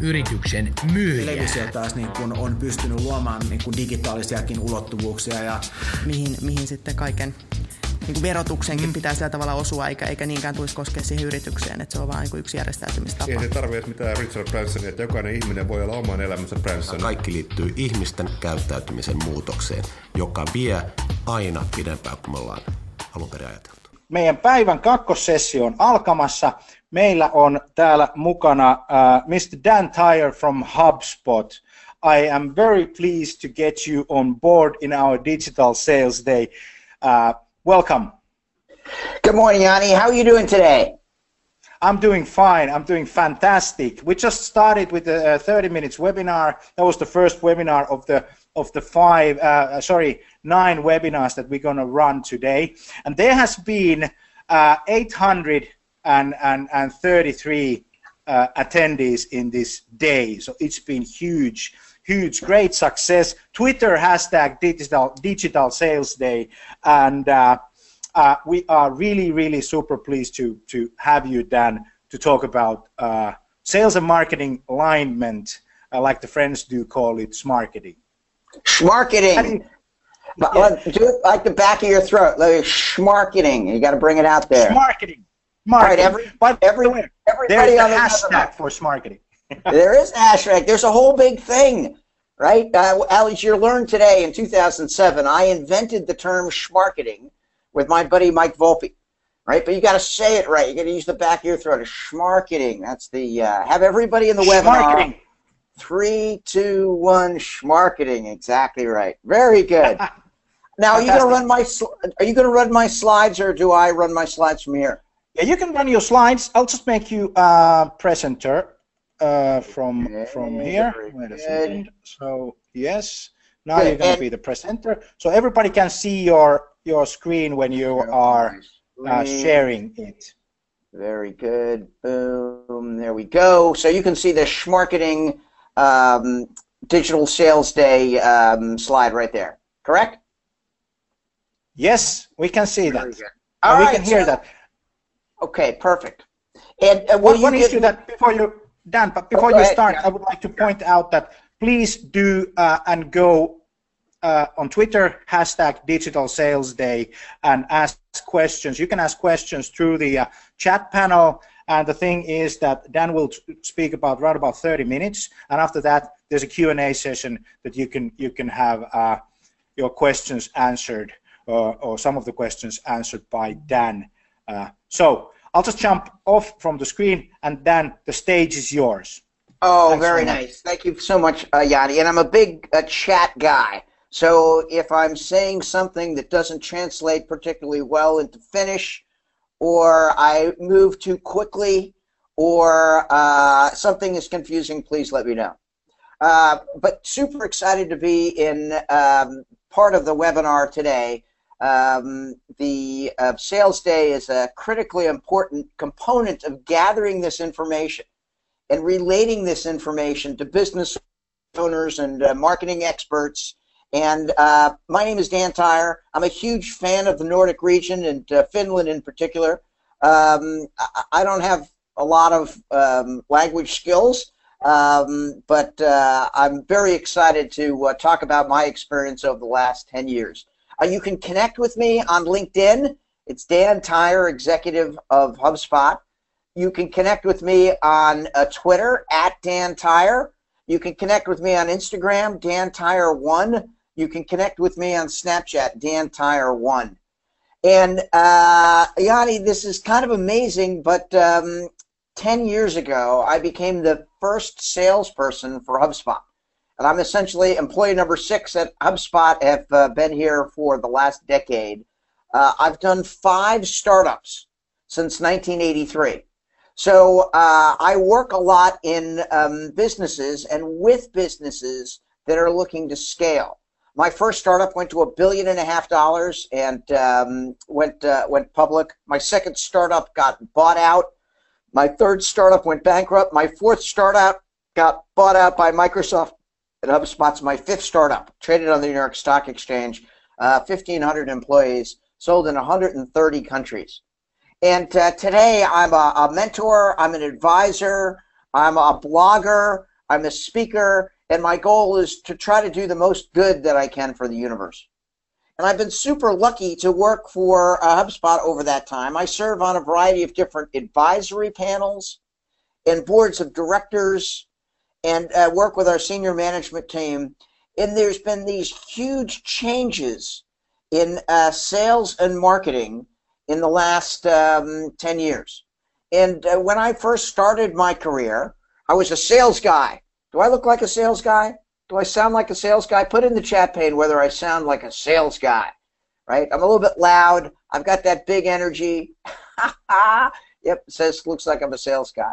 yrityksen myyjää. Televisio taas niin kun on pystynyt luomaan niin kun digitaalisiakin ulottuvuuksia. Ja... Mihin, mihin sitten kaiken niin kuin verotuksenkin mm. pitää sillä tavalla osua, eikä, eikä niinkään tulisi koskea siihen yritykseen, että se on vain niin yksi järjestäytymistapa. Ei se tarvitse mitään Richard Bransonia, että jokainen ihminen voi olla oman elämänsä Branson. Kaikki liittyy ihmisten käyttäytymisen muutokseen, joka vie aina pidempään kuin me ollaan alun perin ajateltu. Meidän päivän kakkossessio on alkamassa. Meillä on täällä mukana uh, Mr. Dan Tyre from HubSpot. I am very pleased to get you on board in our digital sales day. Uh, welcome. Good morning, Jani. How are you doing today? I'm doing fine. I'm doing fantastic. We just started with a 30 minutes webinar. That was the first webinar of the of the five, uh, sorry, nine webinars that we're going to run today. And there has been uh, 800 and, and, and 33 uh, attendees in this day. So it's been huge, huge, great success. Twitter hashtag digital digital sales day, and uh, uh, we are really, really super pleased to to have you, Dan, to talk about uh, sales and marketing alignment, uh, like the friends do call it, marketing. Schmarketing. Yeah. Do it like the back of your throat. Like schmarketing. You got to bring it out there. Schmarketing. Right, every, but every, everybody there's a hashtag for smarketing. there is hashtag. There's a whole big thing, right? Uh, as you learned today in 2007, I invented the term schmarketing with my buddy Mike Volpe, right? But you got to say it right. You got to use the back of your throat. Schmarketing. That's the uh, have everybody in the webinar. Three, two, one. Schmarketing. Exactly right. Very good. now, are you going to run my? Are you going to run my slides, or do I run my slides from here? Yeah, you can run your slides. I'll just make you a presenter uh, from okay, from here. Wait a second. So yes, now good. you're going to be the presenter. So everybody can see your your screen when you are uh, sharing it. Very good. Boom. There we go. So you can see the Schmarketing um, Digital Sales Day um, slide right there. Correct? Yes, we can see that. All right, we can hear so, that. Okay, perfect. And uh, one, one issue that before you Dan, but before you start, I would like to point out that please do uh, and go uh, on Twitter hashtag Digital Sales Day and ask questions. You can ask questions through the uh, chat panel. And the thing is that Dan will speak about right about 30 minutes, and after that, there's a Q&A session that you can you can have uh, your questions answered, uh, or some of the questions answered by Dan. Uh, so I'll just jump off from the screen, and then the stage is yours. Oh, Thanks very nice. Thank you so much, uh, Jani. And I'm a big uh, chat guy. So if I'm saying something that doesn't translate particularly well into Finnish, or I move too quickly, or uh, something is confusing, please let me know. Uh, but super excited to be in um, part of the webinar today um, the uh, sales day is a critically important component of gathering this information and relating this information to business owners and uh, marketing experts. And uh, my name is Dan Tyre. I'm a huge fan of the Nordic region and uh, Finland in particular. Um, I don't have a lot of um, language skills, um, but uh, I'm very excited to uh, talk about my experience over the last 10 years. Uh, you can connect with me on LinkedIn. It's Dan Tyre, executive of HubSpot. You can connect with me on uh, Twitter at Dan Tyre. You can connect with me on Instagram, Dan Tyre One. You can connect with me on Snapchat, Dan Tyre One. And uh, Jani, this is kind of amazing, but um, 10 years ago, I became the first salesperson for HubSpot. And I'm essentially employee number six at HubSpot, have uh, been here for the last decade. Uh, I've done five startups since 1983. So uh, I work a lot in um, businesses and with businesses that are looking to scale. My first startup went to a billion and a half dollars and um, went uh, went public. My second startup got bought out. My third startup went bankrupt. My fourth startup got bought out by Microsoft. And HubSpot's my fifth startup, traded on the New York Stock Exchange, uh, 1,500 employees, sold in 130 countries. And uh, today I'm a, a mentor, I'm an advisor, I'm a blogger, I'm a speaker, and my goal is to try to do the most good that I can for the universe. And I've been super lucky to work for uh, HubSpot over that time. I serve on a variety of different advisory panels and boards of directors and uh, work with our senior management team. And there's been these huge changes in uh, sales and marketing in the last um, 10 years. And uh, when I first started my career, I was a sales guy. Do I look like a sales guy? Do I sound like a sales guy? Put in the chat pane whether I sound like a sales guy, right? I'm a little bit loud. I've got that big energy. yep, says looks like I'm a sales guy.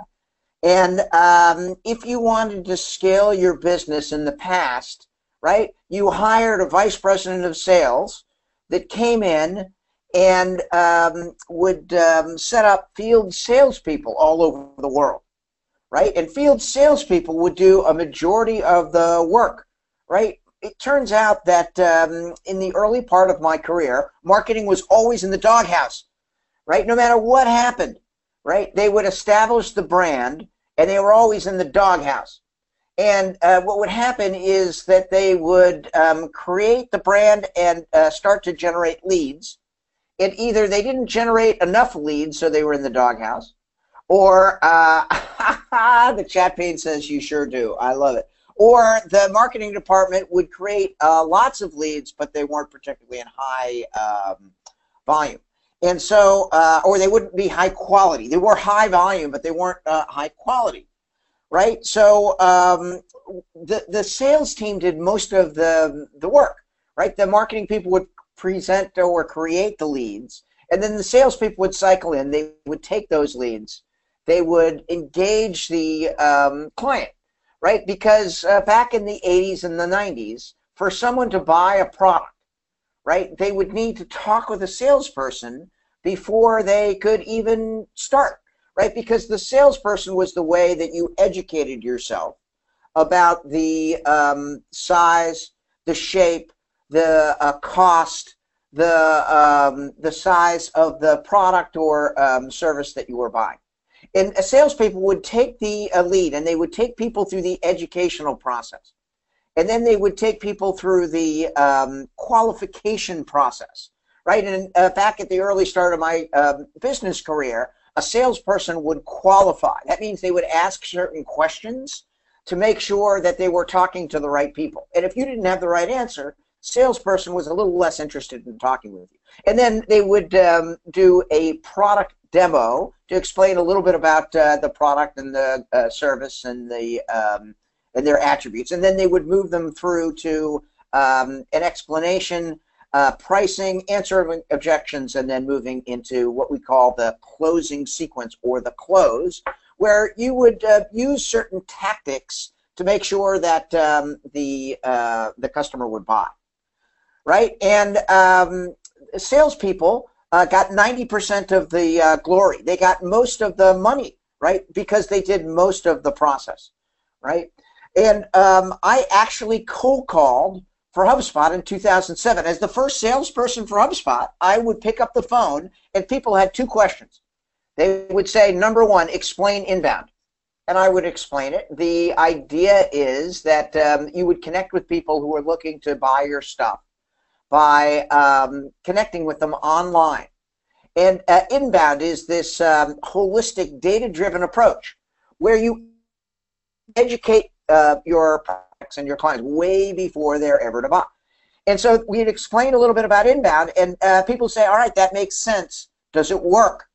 And um, if you wanted to scale your business in the past, right, you hired a vice president of sales that came in and um, would um, set up field salespeople all over the world right? And field salespeople would do a majority of the work, right? It turns out that um, in the early part of my career, marketing was always in the doghouse, right? No matter what happened, right? They would establish the brand and they were always in the doghouse. And uh, what would happen is that they would um, create the brand and uh, start to generate leads. And either they didn't generate enough leads, so they were in the doghouse, or uh, the chat pane says you sure do. I love it. Or the marketing department would create uh, lots of leads, but they weren't particularly in high um, volume. And so, uh, or they wouldn't be high quality. They were high volume, but they weren't uh, high quality, right? So um, the the sales team did most of the the work, right? The marketing people would present or create the leads, and then the salespeople would cycle in. They would take those leads they would engage the um, client, right? Because uh, back in the 80s and the 90s, for someone to buy a product, right, they would need to talk with a salesperson before they could even start, right? Because the salesperson was the way that you educated yourself about the um, size, the shape, the uh, cost, the um, the size of the product or um, service that you were buying and a salespeople would take the uh, lead and they would take people through the educational process. And then they would take people through the um, qualification process, right? And uh, back at the early start of my um, business career, a salesperson would qualify. That means they would ask certain questions to make sure that they were talking to the right people. And if you didn't have the right answer, salesperson was a little less interested in talking with you. And then they would um, do a product demo to explain a little bit about uh, the product and the uh, service and the um, and their attributes, and then they would move them through to um, an explanation, uh, pricing, answering objections, and then moving into what we call the closing sequence or the close, where you would uh, use certain tactics to make sure that um, the uh, the customer would buy, right? And um, salespeople uh, got 90% of the uh, glory. They got most of the money, right? Because they did most of the process, right? And um, I actually cold called for HubSpot in 2007. As the first salesperson for HubSpot, I would pick up the phone and people had two questions. They would say, number one, explain inbound. And I would explain it. The idea is that um, you would connect with people who are looking to buy your stuff by um, connecting with them online. And uh, inbound is this um, holistic, data driven approach where you educate uh, your products and your clients way before they're ever to buy. And so we'd explain a little bit about inbound, and uh, people say, all right, that makes sense. Does it work?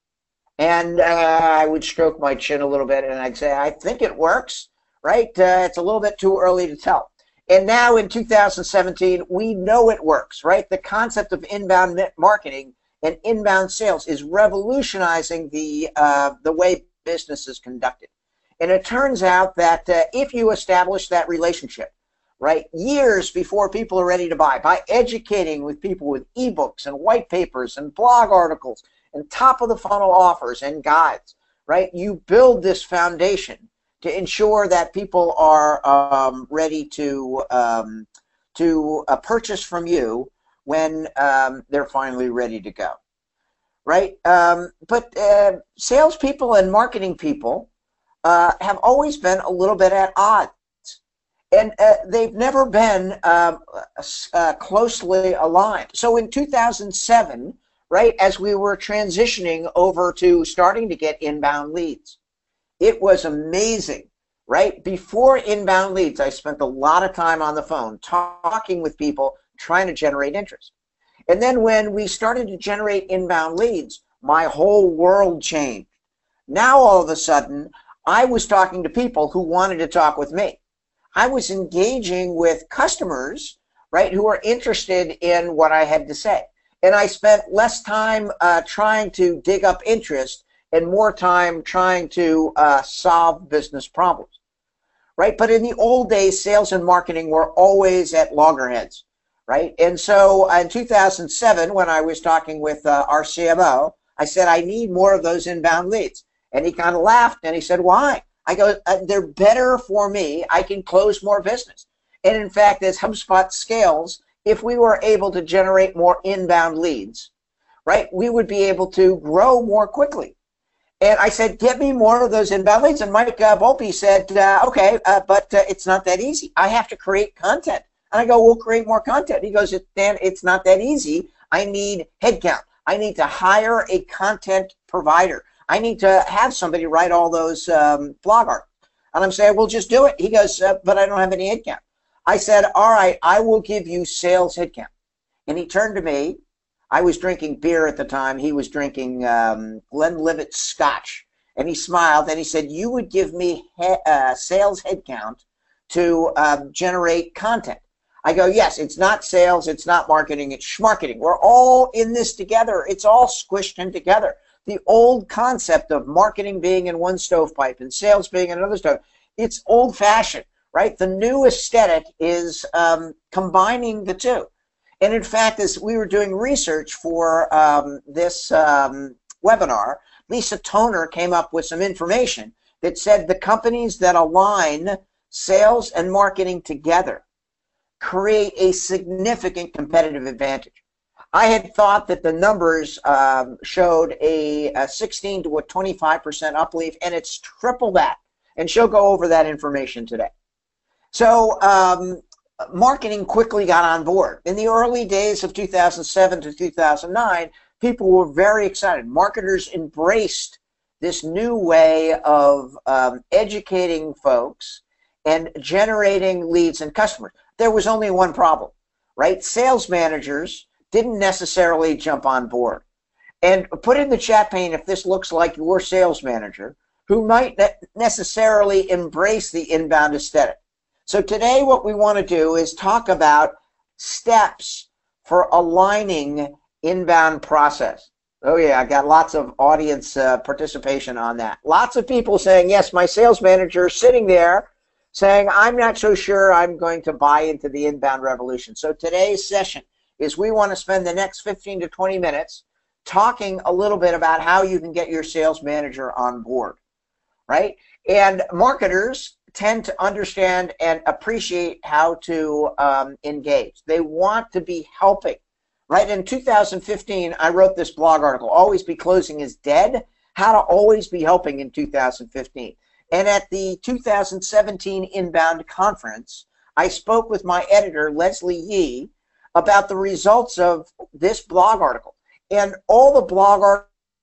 And uh, I would stroke my chin a little bit, and I'd say, I think it works, right? Uh, it's a little bit too early to tell. And now in 2017, we know it works, right? The concept of inbound marketing and inbound sales is revolutionizing the, uh, the way business is conducted. And it turns out that uh, if you establish that relationship, right, years before people are ready to buy, by educating with people with ebooks and white papers and blog articles and top of the funnel offers and guides, right, you build this foundation to ensure that people are um, ready to um, to uh, purchase from you when um, they're finally ready to go, right? Um, but uh, salespeople and marketing people uh, have always been a little bit at odds, and uh, they've never been um, uh, closely aligned. So in 2007, right, as we were transitioning over to starting to get inbound leads, it was amazing right? Before inbound leads, I spent a lot of time on the phone talking with people, trying to generate interest. And then when we started to generate inbound leads, my whole world changed. Now all of a sudden, I was talking to people who wanted to talk with me. I was engaging with customers, right, who are interested in what I had to say. And I spent less time uh, trying to dig up interest and more time trying to uh, solve business problems, right? But in the old days, sales and marketing were always at loggerheads, right? And so uh, in 2007, when I was talking with uh, our CMO, I said, I need more of those inbound leads. And he kind of laughed and he said, why? I go, uh, they're better for me. I can close more business. And in fact, as HubSpot scales, if we were able to generate more inbound leads, right, we would be able to grow more quickly and I said, get me more of those leads. And Mike uh, Volpe said, uh, okay, uh, but uh, it's not that easy. I have to create content. And I go, we'll create more content. He goes, Dan, it's not that easy. I need headcount. I need to hire a content provider. I need to have somebody write all those um, blog articles. And I'm saying, we'll just do it. He goes, uh, but I don't have any headcount. I said, all right, I will give you sales headcount. And he turned to me I was drinking beer at the time. He was drinking um, Glenlivet Scotch, and he smiled and he said, "You would give me he- uh, sales headcount to um, generate content." I go, "Yes, it's not sales, it's not marketing, it's schmarketing. We're all in this together. It's all squished in together." The old concept of marketing being in one stovepipe and sales being in another stove, it's old-fashioned, right? The new aesthetic is um, combining the two. And in fact, as we were doing research for um, this um, webinar, Lisa Toner came up with some information that said the companies that align sales and marketing together create a significant competitive advantage. I had thought that the numbers um, showed a, a 16 to a 25% uplift, and it's triple that. And she'll go over that information today. So um, marketing quickly got on board. In the early days of 2007 to 2009, people were very excited. Marketers embraced this new way of um, educating folks and generating leads and customers. There was only one problem, right? Sales managers didn't necessarily jump on board. And put in the chat pane if this looks like your sales manager who might necessarily embrace the inbound aesthetic. So today what we want to do is talk about steps for aligning inbound process. Oh yeah, I got lots of audience uh, participation on that. Lots of people saying, yes, my sales manager is sitting there saying, I'm not so sure I'm going to buy into the inbound revolution. So today's session is we want to spend the next 15 to 20 minutes talking a little bit about how you can get your sales manager on board, right? And marketers tend to understand and appreciate how to um, engage. They want to be helping. Right in 2015, I wrote this blog article, Always Be Closing is Dead, How to Always Be Helping in 2015. And at the 2017 Inbound Conference, I spoke with my editor, Leslie Ye, about the results of this blog article. And all the blog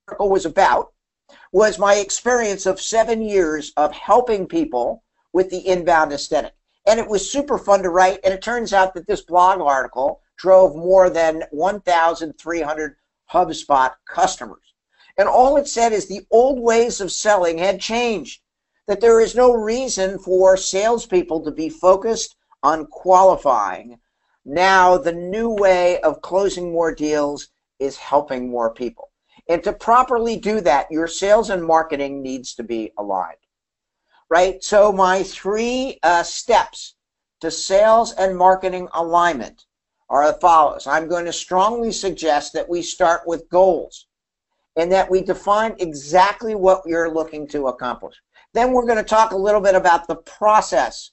article was about was my experience of seven years of helping people with the inbound aesthetic. And it was super fun to write. And it turns out that this blog article drove more than 1,300 HubSpot customers. And all it said is the old ways of selling had changed, that there is no reason for salespeople to be focused on qualifying. Now, the new way of closing more deals is helping more people. And to properly do that, your sales and marketing needs to be aligned. Right? So, my three uh, steps to sales and marketing alignment are as follows. I'm going to strongly suggest that we start with goals and that we define exactly what you're looking to accomplish. Then we're going to talk a little bit about the process.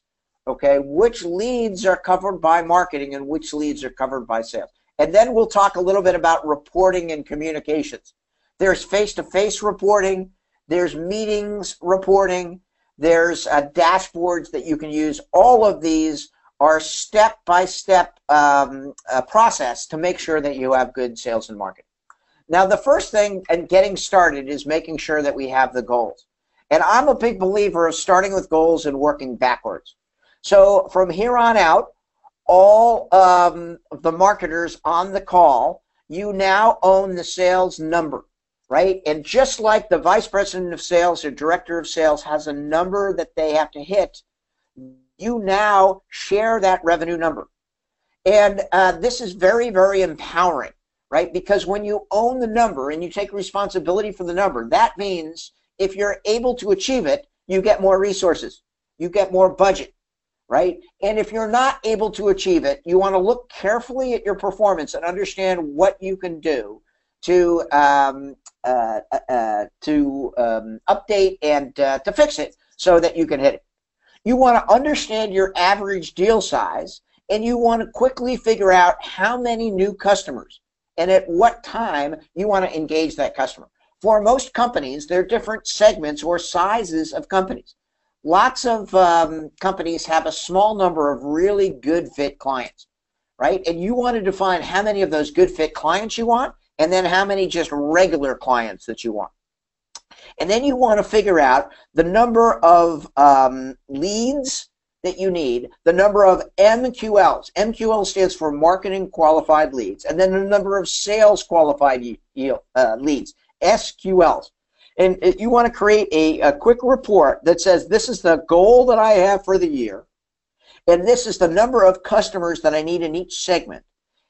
Okay, which leads are covered by marketing and which leads are covered by sales. And then we'll talk a little bit about reporting and communications. There's face to face reporting, there's meetings reporting, there's uh, dashboards that you can use. All of these are step by step um, uh, process to make sure that you have good sales and marketing. Now, the first thing and getting started is making sure that we have the goals. And I'm a big believer of starting with goals and working backwards. So from here on out, all um, the marketers on the call, you now own the sales number, right? And just like the vice president of sales or director of sales has a number that they have to hit, you now share that revenue number. And uh, this is very, very empowering right? Because when you own the number and you take responsibility for the number, that means if you're able to achieve it, you get more resources, you get more budget, right? And if you're not able to achieve it, you want to look carefully at your performance and understand what you can do to um, uh, uh, uh to um, update and uh, to fix it so that you can hit it. You want to understand your average deal size, and you want to quickly figure out how many new customers and at what time you want to engage that customer. For most companies, there are different segments or sizes of companies. Lots of um, companies have a small number of really good fit clients, right? And you want to define how many of those good fit clients you want, and then how many just regular clients that you want. And then you want to figure out the number of um, leads that you need, the number of MQLs. MQL stands for Marketing Qualified Leads, and then the number of Sales Qualified uh, Leads, SQLs. And you want to create a, a quick report that says this is the goal that I have for the year, and this is the number of customers that I need in each segment,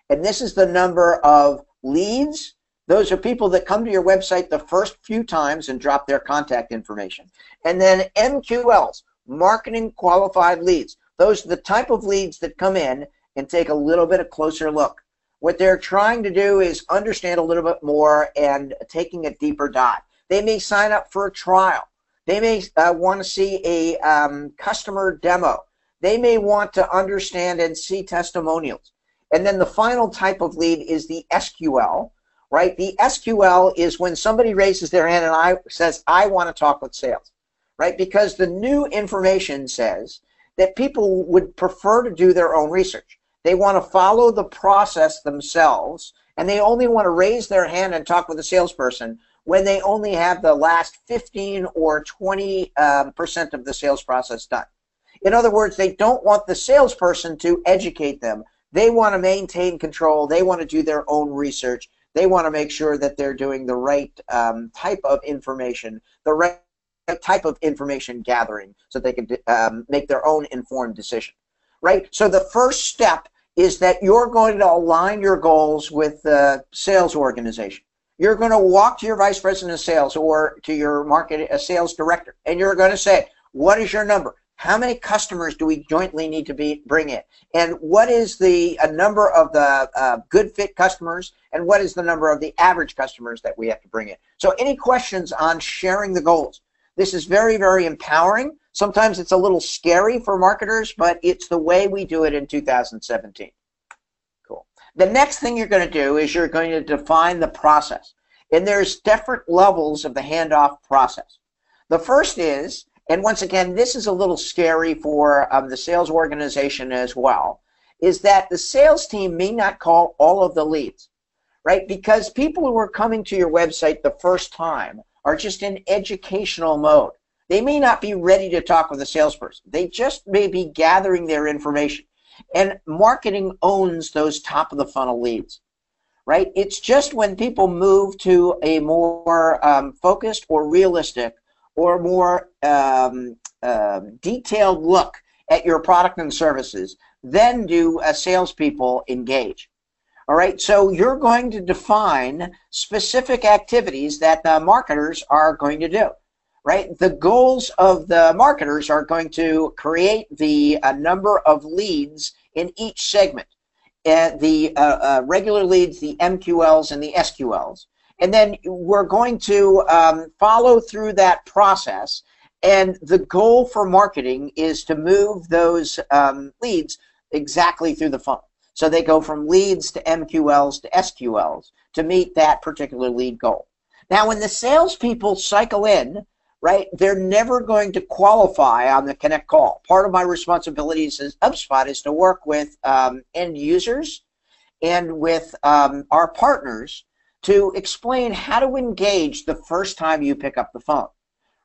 and this is the number of leads. Those are people that come to your website the first few times and drop their contact information. And then MQLs marketing qualified leads. Those are the type of leads that come in and take a little bit of closer look. What they're trying to do is understand a little bit more and taking a deeper dive. They may sign up for a trial. They may uh, want to see a um, customer demo. They may want to understand and see testimonials. And then the final type of lead is the SQL, right? The SQL is when somebody raises their hand and I says, I want to talk with sales right? Because the new information says that people would prefer to do their own research. They want to follow the process themselves, and they only want to raise their hand and talk with a salesperson when they only have the last 15 or 20 um, percent of the sales process done. In other words, they don't want the salesperson to educate them. They want to maintain control. They want to do their own research. They want to make sure that they're doing the right um, type of information, the right type of information gathering so they can um, make their own informed decision, right? So the first step is that you're going to align your goals with the sales organization. You're going to walk to your vice president of sales or to your market a sales director, and you're going to say, "What is your number? How many customers do we jointly need to be bring in? And what is the number of the uh, good fit customers? And what is the number of the average customers that we have to bring in? So, any questions on sharing the goals? This is very, very empowering. Sometimes it's a little scary for marketers, but it's the way we do it in 2017. Cool. The next thing you're going to do is you're going to define the process. And there's different levels of the handoff process. The first is, and once again, this is a little scary for um, the sales organization as well, is that the sales team may not call all of the leads, right? Because people who are coming to your website the first time are just in educational mode. They may not be ready to talk with a salesperson. They just may be gathering their information. And marketing owns those top of the funnel leads, right? It's just when people move to a more um, focused or realistic or more um, uh, detailed look at your product and services, then do uh, salespeople engage. All right, so you're going to define specific activities that the marketers are going to do right? The goals of the marketers are going to create the uh, number of leads in each segment. Uh, the uh, regular leads, the MQLs, and the SQLs. And then we're going to um, follow through that process. And the goal for marketing is to move those um, leads exactly through the funnel. So they go from leads to MQLs to SQLs to meet that particular lead goal. Now, when the salespeople cycle in, right? They're never going to qualify on the Connect call. Part of my responsibilities as HubSpot is to work with um, end users and with um, our partners to explain how to engage the first time you pick up the phone,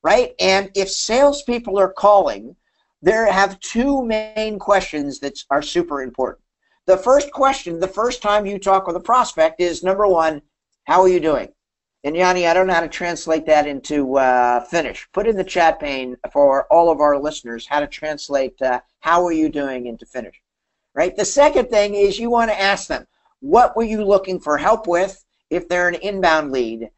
right? And if salespeople are calling, there have two main questions that are super important. The first question, the first time you talk with a prospect is number one, how are you doing? And Jani, I don't know how to translate that into uh, Finnish. Put in the chat pane for all of our listeners how to translate uh, how are you doing into Finnish. Right? The second thing is you want to ask them, what were you looking for help with if they're an inbound lead?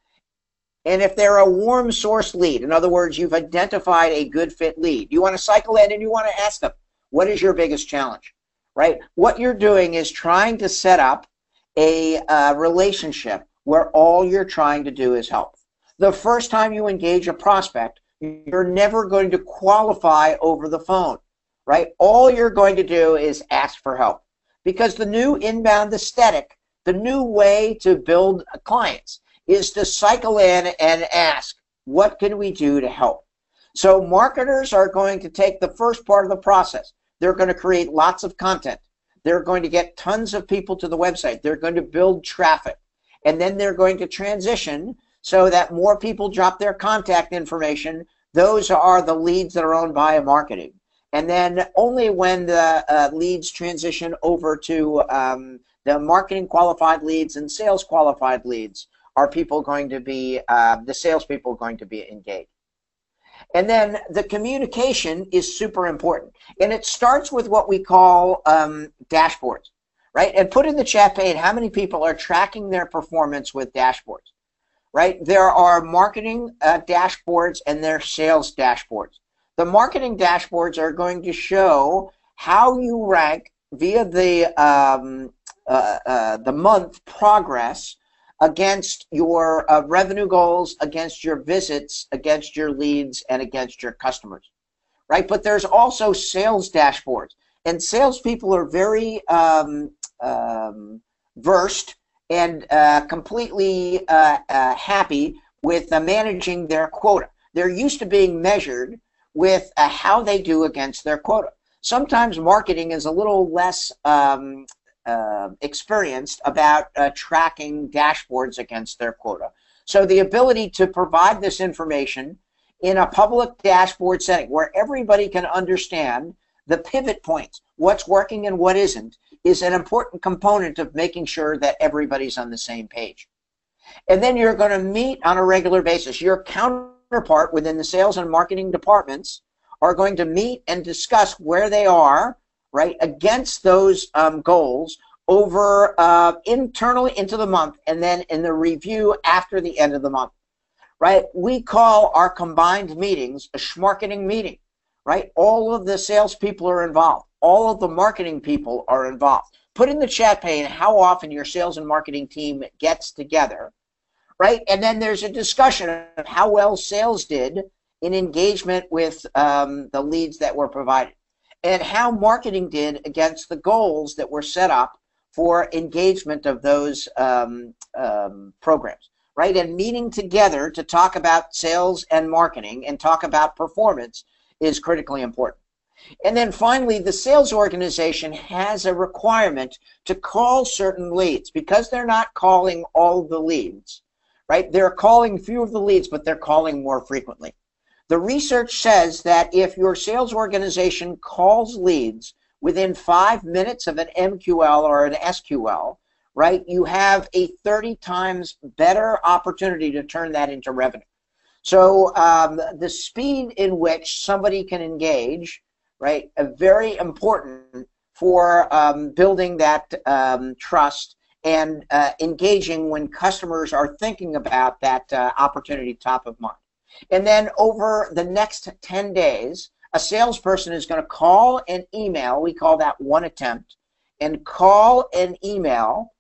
And if they're a warm source lead, in other words, you've identified a good fit lead, you want to cycle in and you want to ask them, what is your biggest challenge? Right? What you're doing is trying to set up a uh, relationship where all you're trying to do is help. The first time you engage a prospect, you're never going to qualify over the phone, right? All you're going to do is ask for help because the new inbound aesthetic, the new way to build clients is to cycle in and ask, what can we do to help? So marketers are going to take the first part of the process. They're going to create lots of content. They're going to get tons of people to the website. They're going to build traffic and then they're going to transition so that more people drop their contact information. Those are the leads that are owned by marketing. And then only when the uh, leads transition over to um, the marketing qualified leads and sales qualified leads are people going to be, uh, the salespeople going to be engaged. And then the communication is super important. And it starts with what we call um, dashboards right? And put in the chat pane how many people are tracking their performance with dashboards, right? There are marketing uh, dashboards and there are sales dashboards. The marketing dashboards are going to show how you rank via the um, the month progress against your uh, revenue goals, against your visits, against your leads, and against your customers, right? But there's also sales dashboards, and salespeople are very um, um, versed and uh, completely uh, uh, happy with uh, managing their quota. They're used to being measured with uh, how they do against their quota. Sometimes marketing is a little less um, uh, experienced about tracking dashboards against their quota. So the ability to provide this information in a public dashboard setting where everybody can understand the pivot points, what's working and what isn't, is an important component of making sure that everybody's on the same page. And then you're going to meet on a regular basis. Your counterpart within the sales and marketing departments are going to meet and discuss where they are, right, against those um, goals over uh, internally into the month and then in the review after the end of the month, right? We call our combined meetings a schmarketing meeting, right? All of the salespeople are involved all of the marketing people are involved. Put in the chat pane how often your sales and marketing team gets together, right? And then there's a discussion of how well sales did in engagement with um, the leads that were provided and how marketing did against the goals that were set up for engagement of those um, um, programs, right? And meeting together to talk about sales and marketing and talk about performance is critically important. And then finally, the sales organization has a requirement to call certain leads because they're not calling all the leads, right? They're calling few of the leads, but they're calling more frequently. The research says that if your sales organization calls leads within five minutes of an MQL or an SQL, right, you have a 30 times better opportunity to turn that into revenue. So um, the speed in which somebody can engage, right, very important for um, building that um, trust and uh, engaging when customers are thinking about that uh, opportunity top of mind. And then over the next 10 days, a salesperson is going to call and email, we call that one attempt, and call and email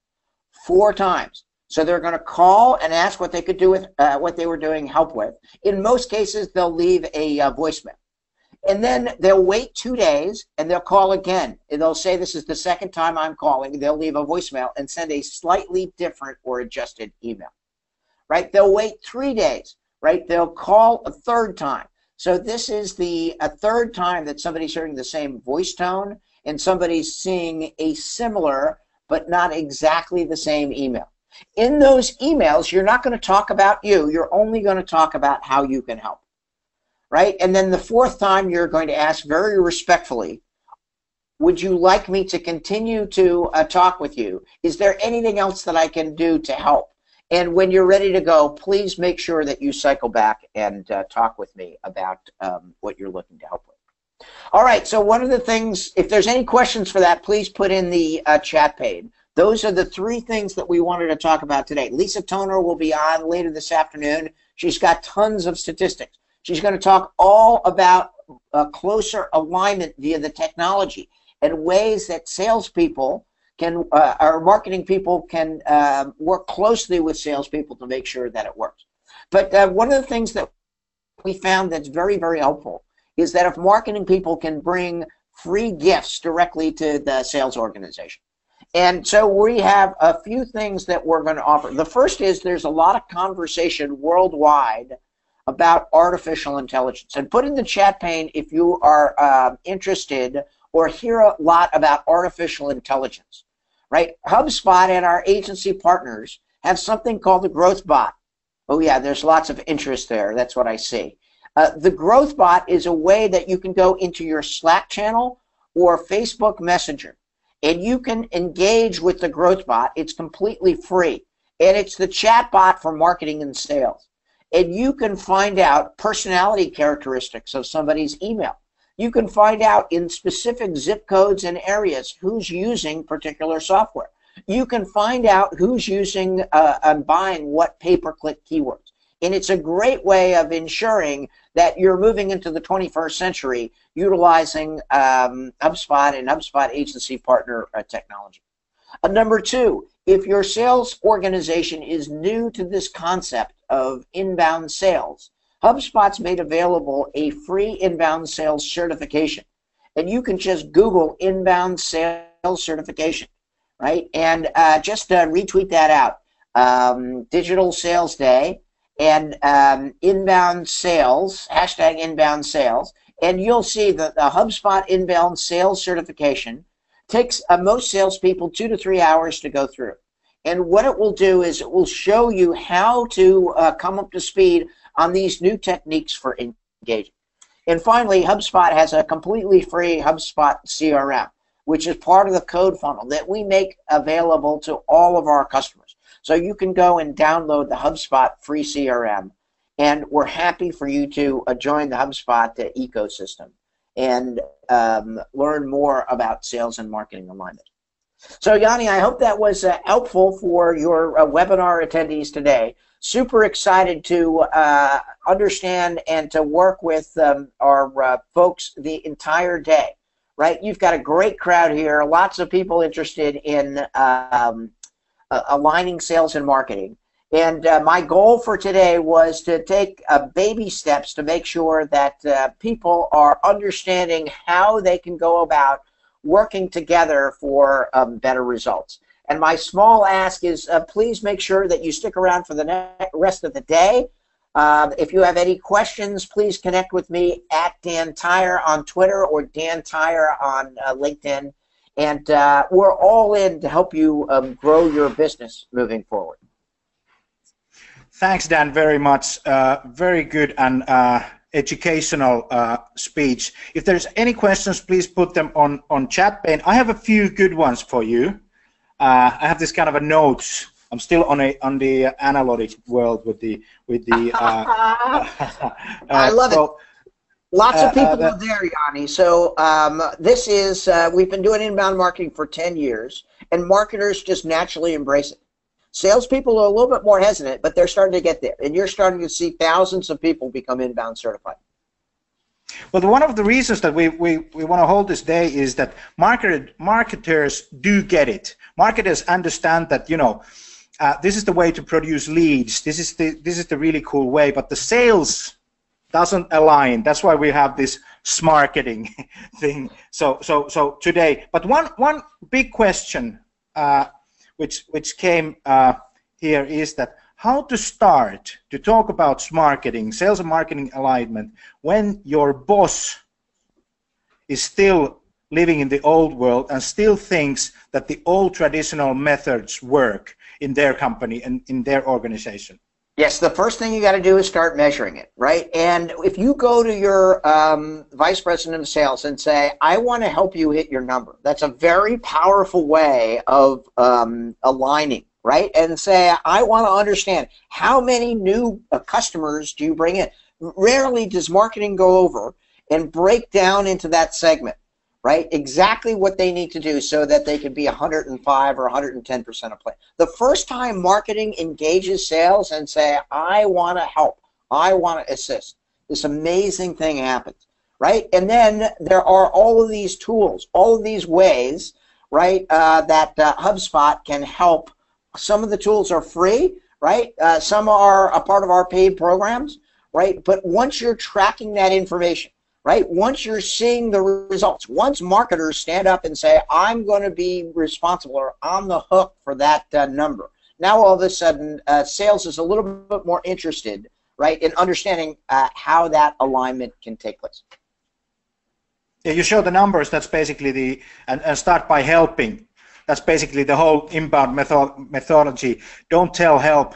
four times. So they're going to call and ask what they could do with uh, what they were doing help with. In most cases, they'll leave a uh, voicemail. And then they'll wait two days and they'll call again. And they'll say, This is the second time I'm calling. They'll leave a voicemail and send a slightly different or adjusted email. Right? They'll wait three days right? They'll call a third time. So this is the a third time that somebody's hearing the same voice tone and somebody's seeing a similar but not exactly the same email. In those emails, you're not going to talk about you. You're only going to talk about how you can help. Right? And then the fourth time, you're going to ask very respectfully, would you like me to continue to uh, talk with you? Is there anything else that I can do to help? And when you're ready to go, please make sure that you cycle back and uh, talk with me about um, what you're looking to help with. All right, so one of the things, if there's any questions for that, please put in the uh, chat pane. Those are the three things that we wanted to talk about today. Lisa Toner will be on later this afternoon. She's got tons of statistics. She's going to talk all about a closer alignment via the technology and ways that salespeople can uh, our marketing people can uh, work closely with salespeople to make sure that it works. But uh, one of the things that we found that's very very helpful is that if marketing people can bring free gifts directly to the sales organization. And so we have a few things that we're going to offer. The first is there's a lot of conversation worldwide about artificial intelligence. And put in the chat pane if you are uh, interested or hear a lot about artificial intelligence right? HubSpot and our agency partners have something called the Growth Bot. Oh, yeah, there's lots of interest there. That's what I see. Uh, the Growth Bot is a way that you can go into your Slack channel or Facebook Messenger and you can engage with the Growth Bot. It's completely free. And it's the chat bot for marketing and sales. And you can find out personality characteristics of somebody's email you can find out in specific zip codes and areas who's using particular software. You can find out who's using uh, and buying what pay-per-click keywords. And it's a great way of ensuring that you're moving into the 21st century utilizing um, HubSpot and HubSpot agency partner uh, technology. Uh, number two, if your sales organization is new to this concept of inbound sales, HubSpot's made available a free inbound sales certification. And you can just Google inbound sales certification, right? And uh, just uh, retweet that out. Um, Digital Sales Day and um, inbound sales, hashtag inbound sales. And you'll see that the HubSpot inbound sales certification takes uh, most salespeople two to three hours to go through. And what it will do is it will show you how to uh, come up to speed on these new techniques for engaging. And finally, HubSpot has a completely free HubSpot CRM, which is part of the code funnel that we make available to all of our customers. So you can go and download the HubSpot free CRM, and we're happy for you to uh, join the HubSpot ecosystem and um, learn more about sales and marketing alignment. So, Jani, I hope that was uh, helpful for your uh, webinar attendees today super excited to uh, understand and to work with um, our uh, folks the entire day. Right, you've got a great crowd here. Lots of people interested in um, aligning sales and marketing. And uh, my goal for today was to take uh, baby steps to make sure that uh, people are understanding how they can go about working together for um, better results. And my small ask is uh, please make sure that you stick around for the rest of the day. Uh, if you have any questions, please connect with me at Dan Tyre on Twitter or Dan Tyre on uh, LinkedIn. And uh, we're all in to help you um, grow your business moving forward. Thanks, Dan, very much. Uh, very good and uh, educational uh, speech. If there's any questions, please put them on on chat pane. I have a few good ones for you. Uh, I have this kind of a notes. I'm still on a on the analytic world with the with the. Uh, I love so, it. Lots of people are there, Jani. So um, this is we've been doing inbound marketing for 10 years, and marketers just naturally embrace it. Salespeople are a little bit more hesitant, but they're starting to get there, and you're starting to see thousands of people become inbound certified. Well, one of the reasons that we, we, we want to hold this day is that market, marketers do get it. Marketers understand that, you know, uh, this is the way to produce leads. This is the this is the really cool way. But the sales doesn't align. That's why we have this marketing thing. So so so today. But one one big question uh, which which came uh, here is that how to start to talk about marketing, sales and marketing alignment when your boss is still living in the old world and still thinks that the old traditional methods work in their company and in their organization. Yes, the first thing you got to do is start measuring it, right? And if you go to your um, vice president of sales and say, I want to help you hit your number, that's a very powerful way of um, aligning, right? And say, I want to understand how many new uh, customers do you bring in? Rarely does marketing go over and break down into that segment right? Exactly what they need to do so that they can be 105 or 110% of plan. The first time marketing engages sales and say, I want to help, I want to assist, this amazing thing happens, right? And then there are all of these tools, all of these ways, right, uh, that uh, HubSpot can help. Some of the tools are free, right? Uh, some are a part of our paid programs, right? But once you're tracking that information, right? Once you're seeing the results, once marketers stand up and say, I'm going to be responsible or on the hook for that uh, number, now all of a sudden uh, sales is a little bit more interested, right, in understanding uh, how that alignment can take place. Yeah, you show the numbers, that's basically the, and, and start by helping. That's basically the whole inbound method, methodology. Don't tell, help.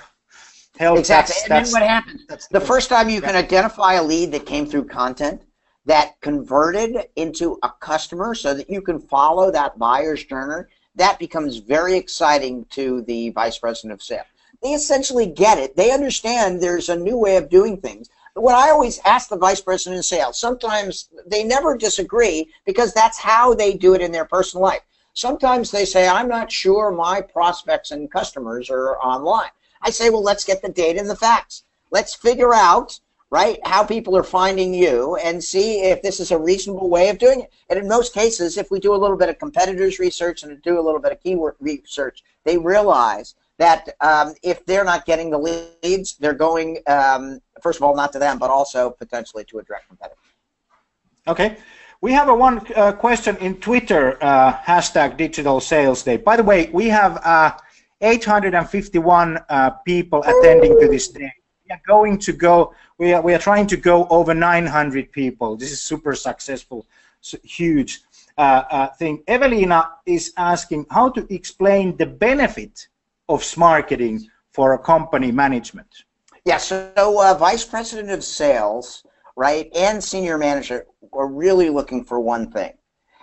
Help, exactly. That's, and that's, then what happens? The first time you can identify a lead that came through content, that converted into a customer so that you can follow that buyer's journey, that becomes very exciting to the vice president of sales. They essentially get it. They understand there's a new way of doing things. What I always ask the vice president of sales, sometimes they never disagree because that's how they do it in their personal life. Sometimes they say, I'm not sure my prospects and customers are online. I say, well, let's get the data and the facts. Let's figure out right? How people are finding you and see if this is a reasonable way of doing it. And in most cases, if we do a little bit of competitors research and do a little bit of keyword research, they realize that um, if they're not getting the leads, they're going, um, first of all, not to them, but also potentially to a direct competitor. Okay. We have a one uh, question in Twitter, uh, hashtag digital sales day. By the way, we have uh, 851 uh, people attending to this day. We are going to go we are, we are trying to go over 900 people. This is super successful, so huge uh, uh, thing. Evelina is asking how to explain the benefit of marketing for a company management. Yeah, so vice president of sales, right, and senior manager are really looking for one thing,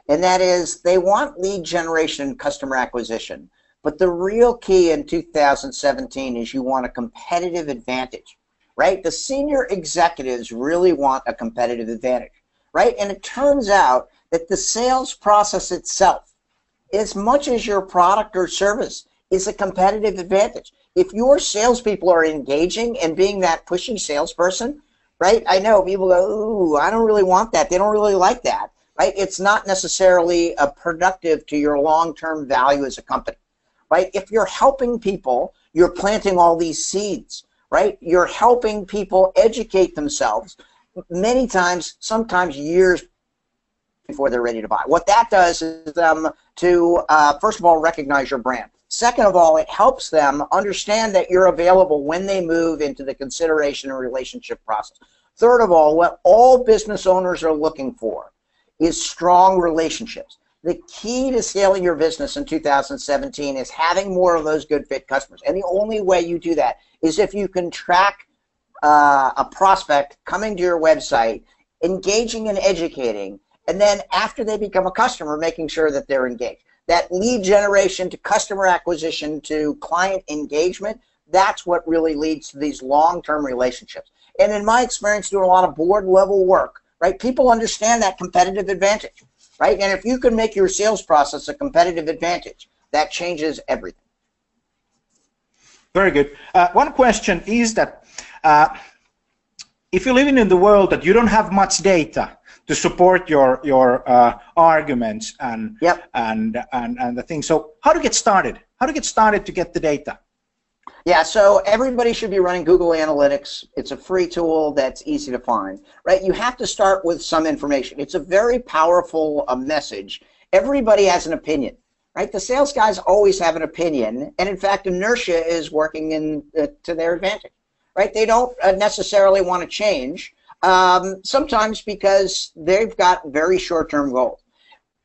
and that is they want lead generation and customer acquisition. But the real key in 2017 is you want a competitive advantage right? The senior executives really want a competitive advantage, right? And it turns out that the sales process itself, as much as your product or service, is a competitive advantage. If your salespeople are engaging and being that pushy salesperson, right? I know people go, ooh, I don't really want that. They don't really like that, right? It's not necessarily a productive to your long-term value as a company, right? If you're helping people, you're planting all these seeds right? You're helping people educate themselves many times, sometimes years before they're ready to buy. What that does is them to, uh, first of all, recognize your brand. Second of all, it helps them understand that you're available when they move into the consideration and relationship process. Third of all, what all business owners are looking for is strong relationships. The key to scaling your business in 2017 is having more of those good fit customers. And the only way you do that is if you can track uh, a prospect coming to your website, engaging and educating, and then after they become a customer, making sure that they're engaged. That lead generation to customer acquisition to client engagement, that's what really leads to these long-term relationships. And in my experience, doing a lot of board level work, right, people understand that competitive advantage, right? And if you can make your sales process a competitive advantage, that changes everything. Very good. Uh, one question is that uh, if you're living in the world that you don't have much data to support your your uh, arguments and yep. and and and the thing, so how to get started? How to get started to get the data? Yeah, so everybody should be running Google Analytics. It's a free tool that's easy to find, right? You have to start with some information. It's a very powerful uh, message. Everybody has an opinion right? The sales guys always have an opinion, and in fact, inertia is working in uh, to their advantage, right? They don't uh, necessarily want to change, um, sometimes because they've got very short-term goals.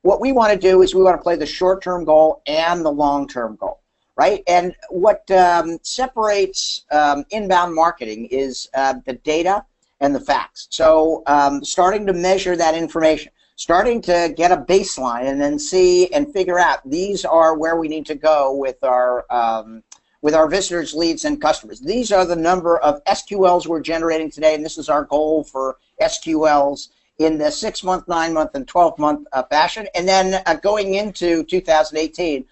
What we want to do is we want to play the short-term goal and the long-term goal, right? And what um, separates um, inbound marketing is uh, the data and the facts. So um, starting to measure that information starting to get a baseline and then see and figure out these are where we need to go with our um, with our visitors, leads, and customers. These are the number of SQLs we're generating today, and this is our goal for SQLs in the six month, nine month, and 12 month uh, fashion. And then uh, going into 2018,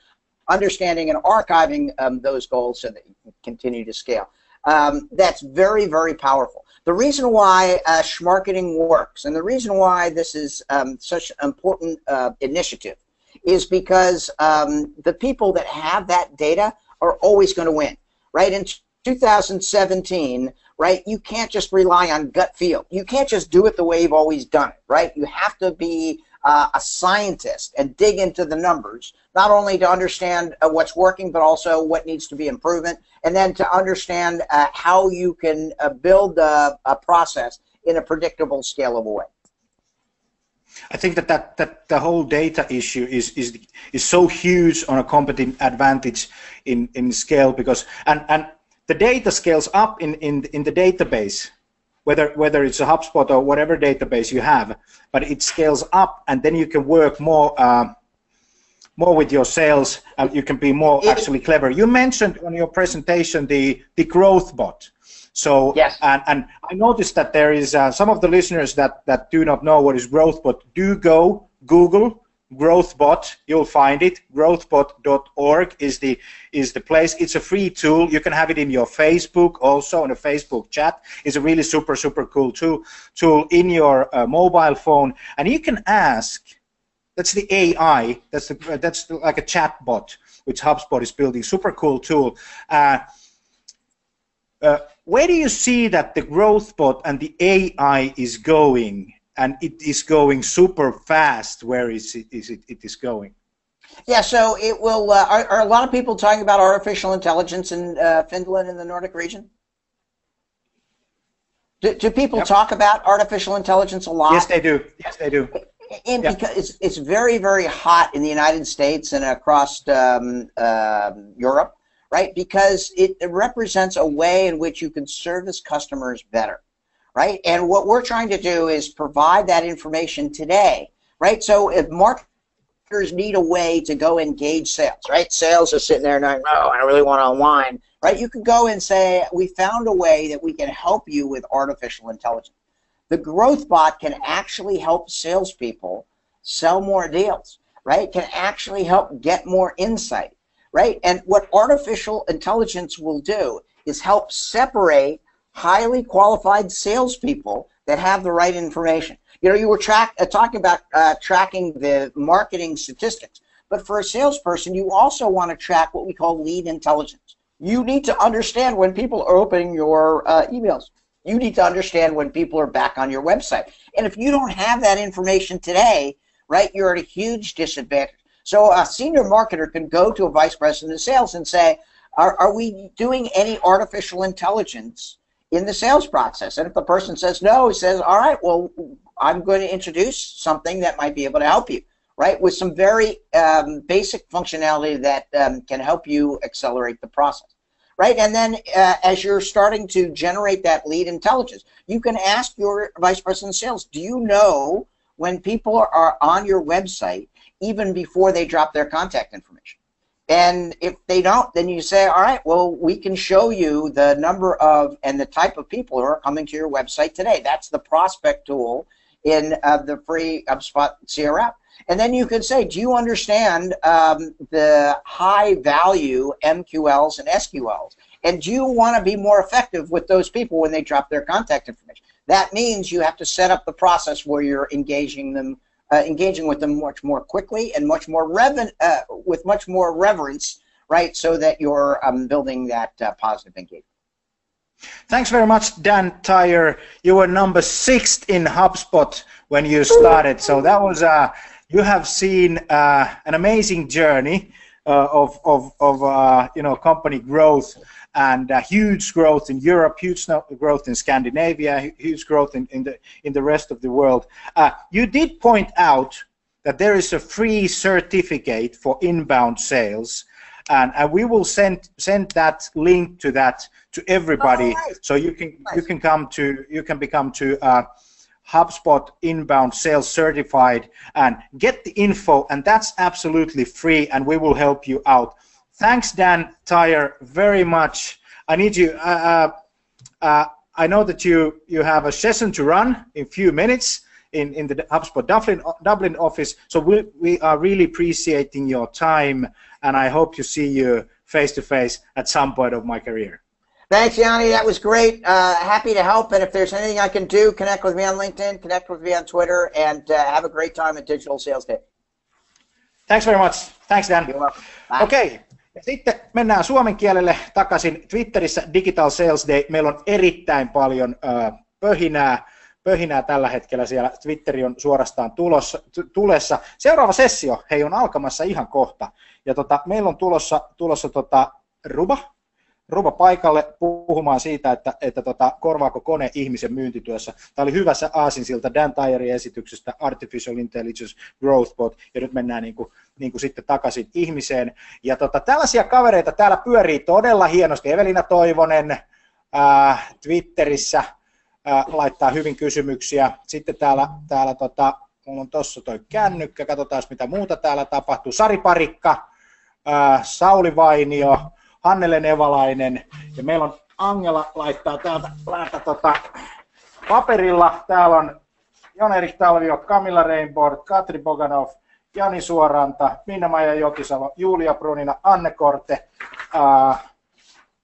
understanding and archiving um, those goals so that you can continue to scale. Um, that's very, very powerful. The reason why uh, marketing works and the reason why this is um, such an important uh, initiative is because um, the people that have that data are always going to win, right? In 2017, right, you can't just rely on gut feel. You can't just do it the way you've always done it, right? You have to be uh, a scientist and dig into the numbers, not only to understand uh, what's working, but also what needs to be improvement, and then to understand uh, how you can uh, build a, a, process in a predictable, scalable way. I think that, that, that the whole data issue is, is, is so huge on a competitive advantage in, in scale because, and, and the data scales up in, in, in the database whether whether it's a HubSpot or whatever database you have, but it scales up, and then you can work more uh, more with your sales, and you can be more actually clever. You mentioned on your presentation the the growth bot. So yes. and, and I noticed that there is uh, some of the listeners that, that do not know what is growthbot. Do go Google growthbot you'll find it. Growthbot.org is the is the place. It's a free tool. You can have it in your facebook also in a facebook chat. It's a really super super cool tool tool in your uh, mobile phone. And you can ask that's the ai that's the that's the, like a chat bot which hubspot is building. Super cool tool. Uh, uh, where do you see that the growthbot and the ai is going and it is going super fast. Where is it? Is it? It is going. Yeah, so it will. Uh, are, are, a lot of people talking about artificial intelligence in uh, Finland in the Nordic region? Do, do people yep. talk about artificial intelligence a lot? Yes, they do. Yes, they do. And yep. because it's, it's very, very hot in the United States and across um, uh, Europe, right? Because it, represents a way in which you can service customers better right? And what we're trying to do is provide that information today, right? So if marketers need a way to go engage sales, right? Sales are sitting there and going, no, I really want online, right? You can go and say, we found a way that we can help you with artificial intelligence. The growth bot can actually help salespeople sell more deals, right? Can actually help get more insight, right? And what artificial intelligence will do is help separate highly qualified salespeople that have the right information. You know, you were track, uh, talking about uh, tracking the marketing statistics, but for a salesperson, you also want to track what we call lead intelligence. You need to understand when people are opening your uh, emails. You need to understand when people are back on your website. And if you don't have that information today, right, you're at a huge disadvantage. So a senior marketer can go to a vice president of sales and say, are, are we doing any artificial intelligence in the sales process. And if the person says no, he says, all right, well, I'm going to introduce something that might be able to help you, right? With some very um, basic functionality that um, can help you accelerate the process. right? And then uh, as you're starting to generate that lead intelligence, you can ask your vice president of sales, do you know when people are on your website even before they drop their contact information? And if they don't, then you say, all right, well, we can show you the number of and the type of people who are coming to your website today. That's the prospect tool in uh, the free HubSpot CRM. And then you can say, do you understand um, the high value MQLs and SQLs? And do you want to be more effective with those people when they drop their contact information? That means you have to set up the process where you're engaging them, uh, engaging with them much more quickly and much more reven- uh, with much more reverence, right? So that you're um, building that uh, positive engagement. Thanks very much, Dan Tyre. You were number six in HubSpot when you started, so that was uh, you have seen uh, an amazing journey uh, of of, of uh, you know company growth and uh, huge growth in Europe, huge growth in Scandinavia, huge growth in, in the in the rest of the world. Uh, you did point out that there is a free certificate for inbound sales and, and we will send send that link to that to everybody, oh, so you can nice. you can come to you can become to uh, HubSpot inbound sales certified and get the info, and that's absolutely free, and we will help you out. Thanks, Dan Tyre, very much. I need you. Uh, uh, uh I know that you you have a session to run in a few minutes in, in the HubSpot Dublin, Dublin office. So we, we are really appreciating your time, and I hope to see you face to face at some point of my career. Thanks, Jani. That was great. Uh, happy to help. And if there's anything I can do, connect with me on LinkedIn, connect with me on Twitter, and uh, have a great time at Digital Sales Day. Thanks very much. Thanks, Dan. Okay. Ja sitten mennään suomen kielelle takaisin. Twitterissä Digital Sales Day. Meillä on erittäin paljon pöhinää pöhinää tällä hetkellä siellä. Twitteri on suorastaan tulossa, tulessa. Seuraava sessio, hei, on alkamassa ihan kohta. Ja tota, meillä on tulossa, tulossa tota, Ruba, Ruba paikalle puhumaan siitä, että, että tota, korvaako kone ihmisen myyntityössä. Tämä oli hyvässä aasinsilta Dan Tyrein esityksestä Artificial Intelligence Growth Bot, ja nyt mennään niin kuin, niin kuin sitten takaisin ihmiseen. Ja tota, tällaisia kavereita täällä pyörii todella hienosti. Evelina Toivonen ää, Twitterissä, laittaa hyvin kysymyksiä. Sitten täällä, täällä tota, mulla on tuossa toi kännykkä, katsotaan mitä muuta täällä tapahtuu. Sari Parikka, ää, Sauli Vainio, Hannele Nevalainen ja meillä on Angela laittaa täältä, täältä tota, paperilla. Täällä on Jon-Erik Talvio, Camilla Rainboard, Katri Boganov, Jani Suoranta, Minna-Maija Jokisalo, Julia Brunina, Anne Korte, ää,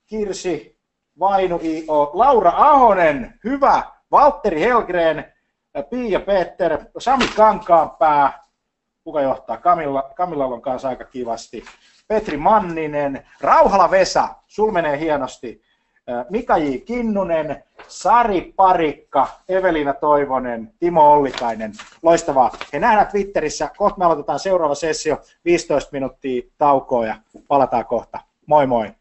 Kirsi Vainu I.O., Laura Ahonen, hyvä, Valtteri Helgren, Pia Peter, Sami Kankaanpää, kuka johtaa, Kamilla, Kamilla on kanssa aika kivasti, Petri Manninen, Rauhala Vesa, sul menee hienosti, Mika J. Kinnunen, Sari Parikka, Evelina Toivonen, Timo Ollikainen. Loistavaa. He nähdään Twitterissä. Kohta me aloitetaan seuraava sessio. 15 minuuttia taukoa ja palataan kohta. Moi moi.